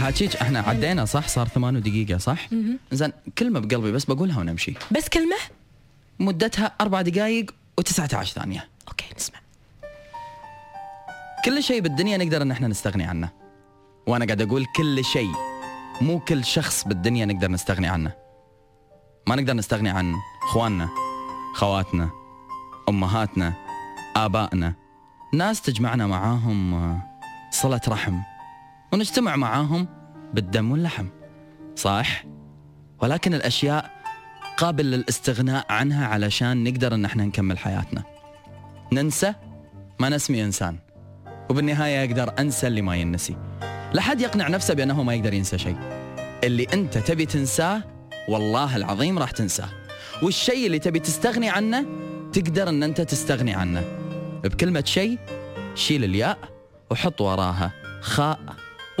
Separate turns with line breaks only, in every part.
احاكيك إحنا عدينا صح؟ صار ثمان دقيقة صح؟ زين كلمة بقلبي بس بقولها ونمشي
بس كلمة؟
مدتها أربع دقائق و19 ثانية.
أوكي نسمع.
كل شيء بالدنيا نقدر إن إحنا نستغني عنه. وأنا قاعد أقول كل شيء. مو كل شخص بالدنيا نقدر نستغني عنه. ما نقدر نستغني عن إخواننا خواتنا أمهاتنا آبائنا. ناس تجمعنا معاهم آه، صلة رحم. ونجتمع معاهم بالدم واللحم. صح؟ ولكن الأشياء قابل للاستغناء عنها علشان نقدر إن إحنا نكمل حياتنا. ننسى ما نسمي إنسان. وبالنهاية أقدر أنسى اللي ما ينسي. لا حد يقنع نفسه بأنه ما يقدر ينسى شيء. اللي أنت تبي تنساه والله العظيم راح تنساه. والشيء اللي تبي تستغني عنه تقدر إن أنت تستغني عنه. بكلمة شيء شيل الياء وحط وراها خاء.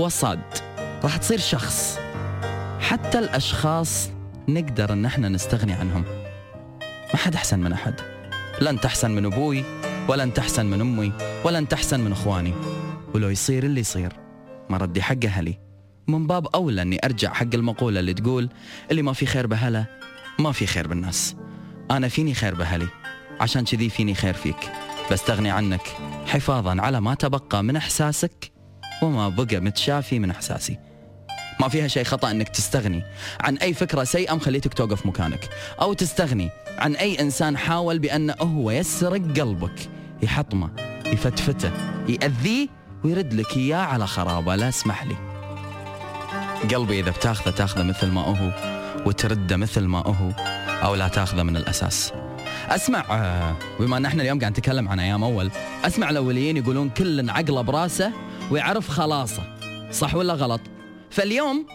وصاد. راح تصير شخص. حتى الأشخاص نقدر إن إحنا نستغني عنهم. ما حد أحسن من أحد. لا انت احسن من أبوي ولا انت احسن من أمي ولا انت احسن من إخواني. ولو يصير اللي يصير. ما ردي حق أهلي. من باب أولى إني أرجع حق المقولة اللي تقول اللي ما في خير بهله ما في خير بالناس. أنا فيني خير باهلي عشان كذي فيني خير فيك. بستغني عنك حفاظا على ما تبقى من إحساسك وما بقى متشافي من إحساسي. ما فيها شيء خطأ إنك تستغني عن أي فكرة سيئة مخليتك توقف مكانك أو تستغني عن أي إنسان حاول بانه هو يسرق قلبك يحطمه يفتفته يأذيه ويرد لك إياه على خرابة لا اسمح لي. قلبي إذا بتاخذه تاخذه مثل ما هو وترده مثل ما هو أو لا تاخذه من الأساس. أسمع آه، بما إن إحنا اليوم قاعد نتكلم عن أيام أول أسمع الأوليين يقولون كل عقله براسه ويعرف خلاصه صح ولا غلط؟ فاليوم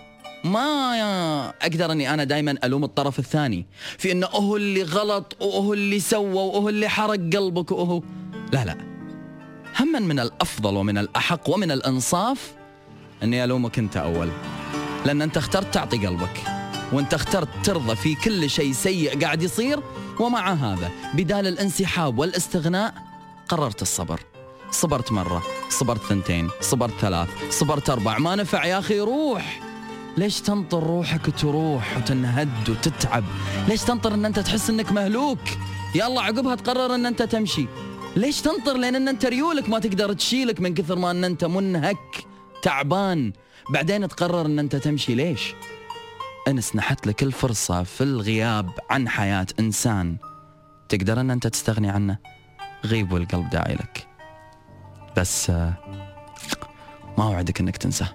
ما أقدر أني أنا دائما ألوم الطرف الثاني في إنه هو اللي غلط وهو اللي سوى وهو اللي حرق قلبك وهو لا لا. هما من الأفضل ومن الأحق ومن الإنصاف أني ألومك أنت أول. لأن أنت اخترت تعطي قلبك وأنت اخترت ترضى في كل شيء سيء قاعد يصير. ومع هذا بدال الانسحاب والاستغناء قررت الصبر. صبرت مرة صبرت ثنتين صبرت ثلاث صبرت أربع. ما نفع يا أخي روح. ليش تنطر روحك تروح وتنهد وتتعب؟ ليش تنطر إن أنت تحس إنك مهلوك؟ يلا عقبها تقرر إن أنت تمشي. ليش تنطر؟ لأن إن أنت ريولك ما تقدر تشيلك من كثر ما إن أنت منهك تعبان. بعدين تقرر إن أنت تمشي. ليش؟ انس نحت لك الفرصة في الغياب عن حياة إنسان. تقدر إن أنت تستغني عنه؟ غيب والقلب داعي لك. بس آه، ما اوعدك إنك تنساه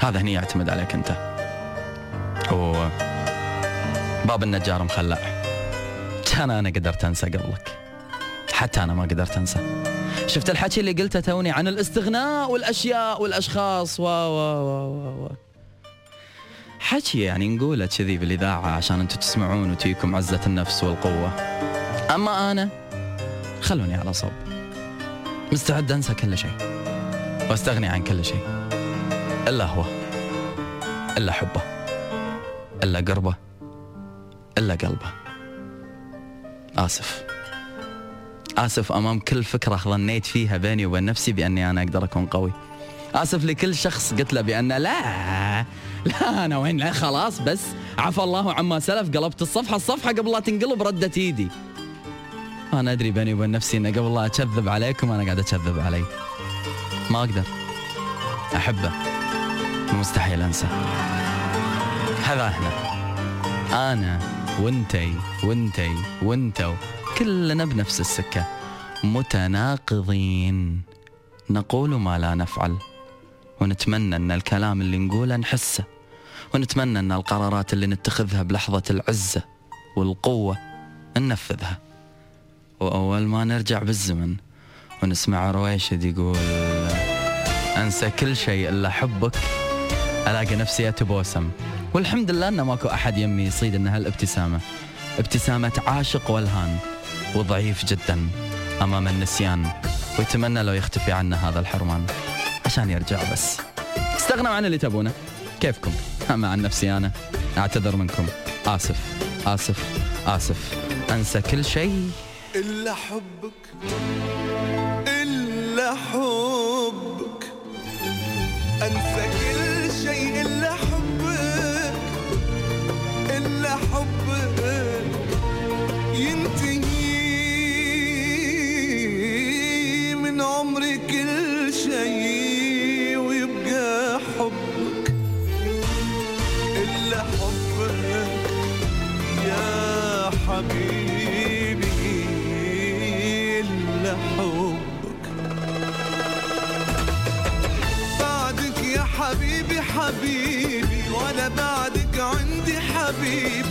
هذا هني يعتمد عليك أنت. و باب النجار مخلع. كان أنا قدرت أنسى قبلك. حتى أنا ما قدرت أنسى. شفت الحكي اللي قلته توني عن الاستغناء والأشياء والأشخاص؟ و و و و حكي يعني نقوله كذي بالإذاعة عشان أنتم تسمعون وتجيكم عزة النفس والقوة. أما أنا خلوني على صوب مستعد أنسى كل شيء. وأستغني عن كل شيء. إلا هو. إلا حبه. إلا قربه. إلا قلبه. آسف. آسف أمام كل فكرة ظنيت فيها بيني وبين نفسي بأني أنا أقدر أكون قوي. آسف لكل شخص قلت له بأن لا لا أنا وين؟ لا خلاص بس. عفى الله عما سلف. قلبت الصفحة. الصفحة قبل لا تنقلب ردت إيدي. أنا ادري بيني وبين نفسي انه قبل لا أكذب عليكم أنا قاعد أكذب علي. ما أقدر. أحبه. مستحيل أنسى. هذا إحنا أنا وأنتي وأنتي وأنتو كلنا بنفس السكة. متناقضين. نقول ما لا نفعل. ونتمنى أن الكلام اللي نقوله نحسه. ونتمنى أن القرارات اللي نتخذها بلحظة العزة والقوة ننفذها. وأول ما نرجع بالزمن ونسمع رويشد يقول أنسى كل شيء إلا حبك ألاقي نفسي أتبوسم. والحمد لله إنه ماكو أحد يمي يصيد إن هالابتسامة. ابتسامة عاشق والهان وضعيف جدا أمام النسيان ويتمنى لو يختفي عنا هذا الحرمان عشان يرجع بس. استغنوا عن اللي تبونه. كيفكم؟ أما عن نفسي أنا أعتذر منكم. آسف آسف آسف. أنسى كل شيء
إلا حبك إلا حبك. أنسى كل شيء إلا حبك إلا حبك. ينتهي من عمري كل شيء ويبقى حبك. إلا حبك يا حبيبي. حبك. بعدك يا حبيبي حبيبي ولا بعدك عندي حبيب.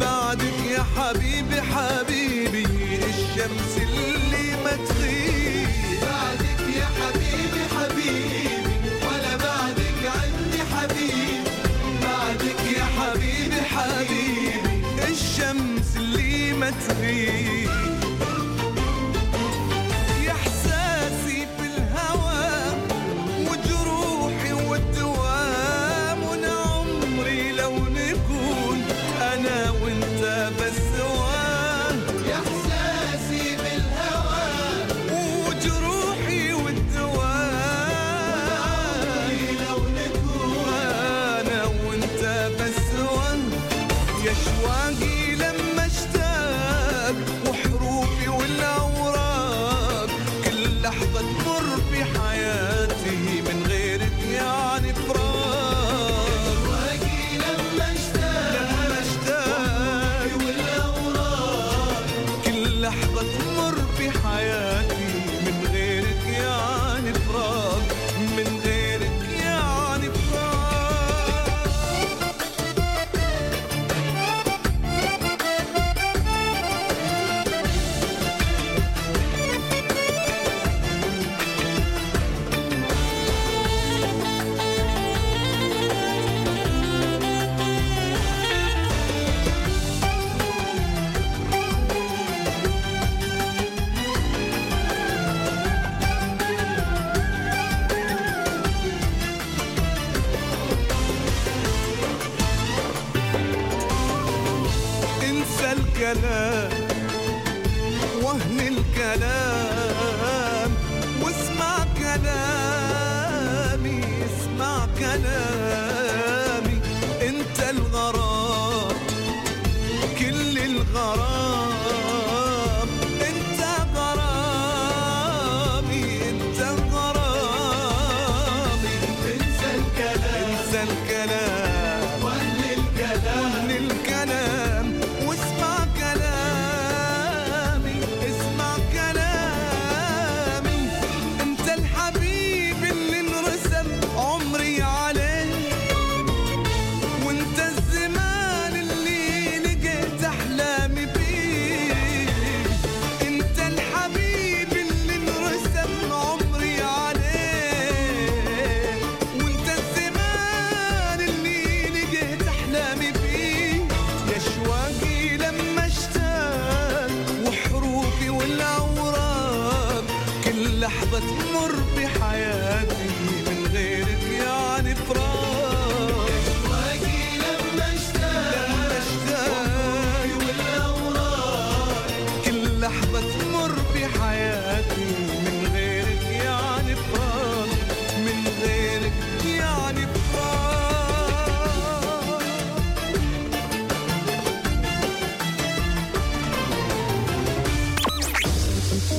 بعدك يا حبيبي حبيبي الشمس اللي ما تغيب. بعدك يا حبيبي حبيبي ولا بعدك عندي حبيب. بعدك يا حبيبي حبيبي الشمس اللي ما تغيب. gele لحظة تمر بحياتي من غيرك يعني فراق اشواقي لما اشتاق والاوراق كل لحظة تمر بحياتي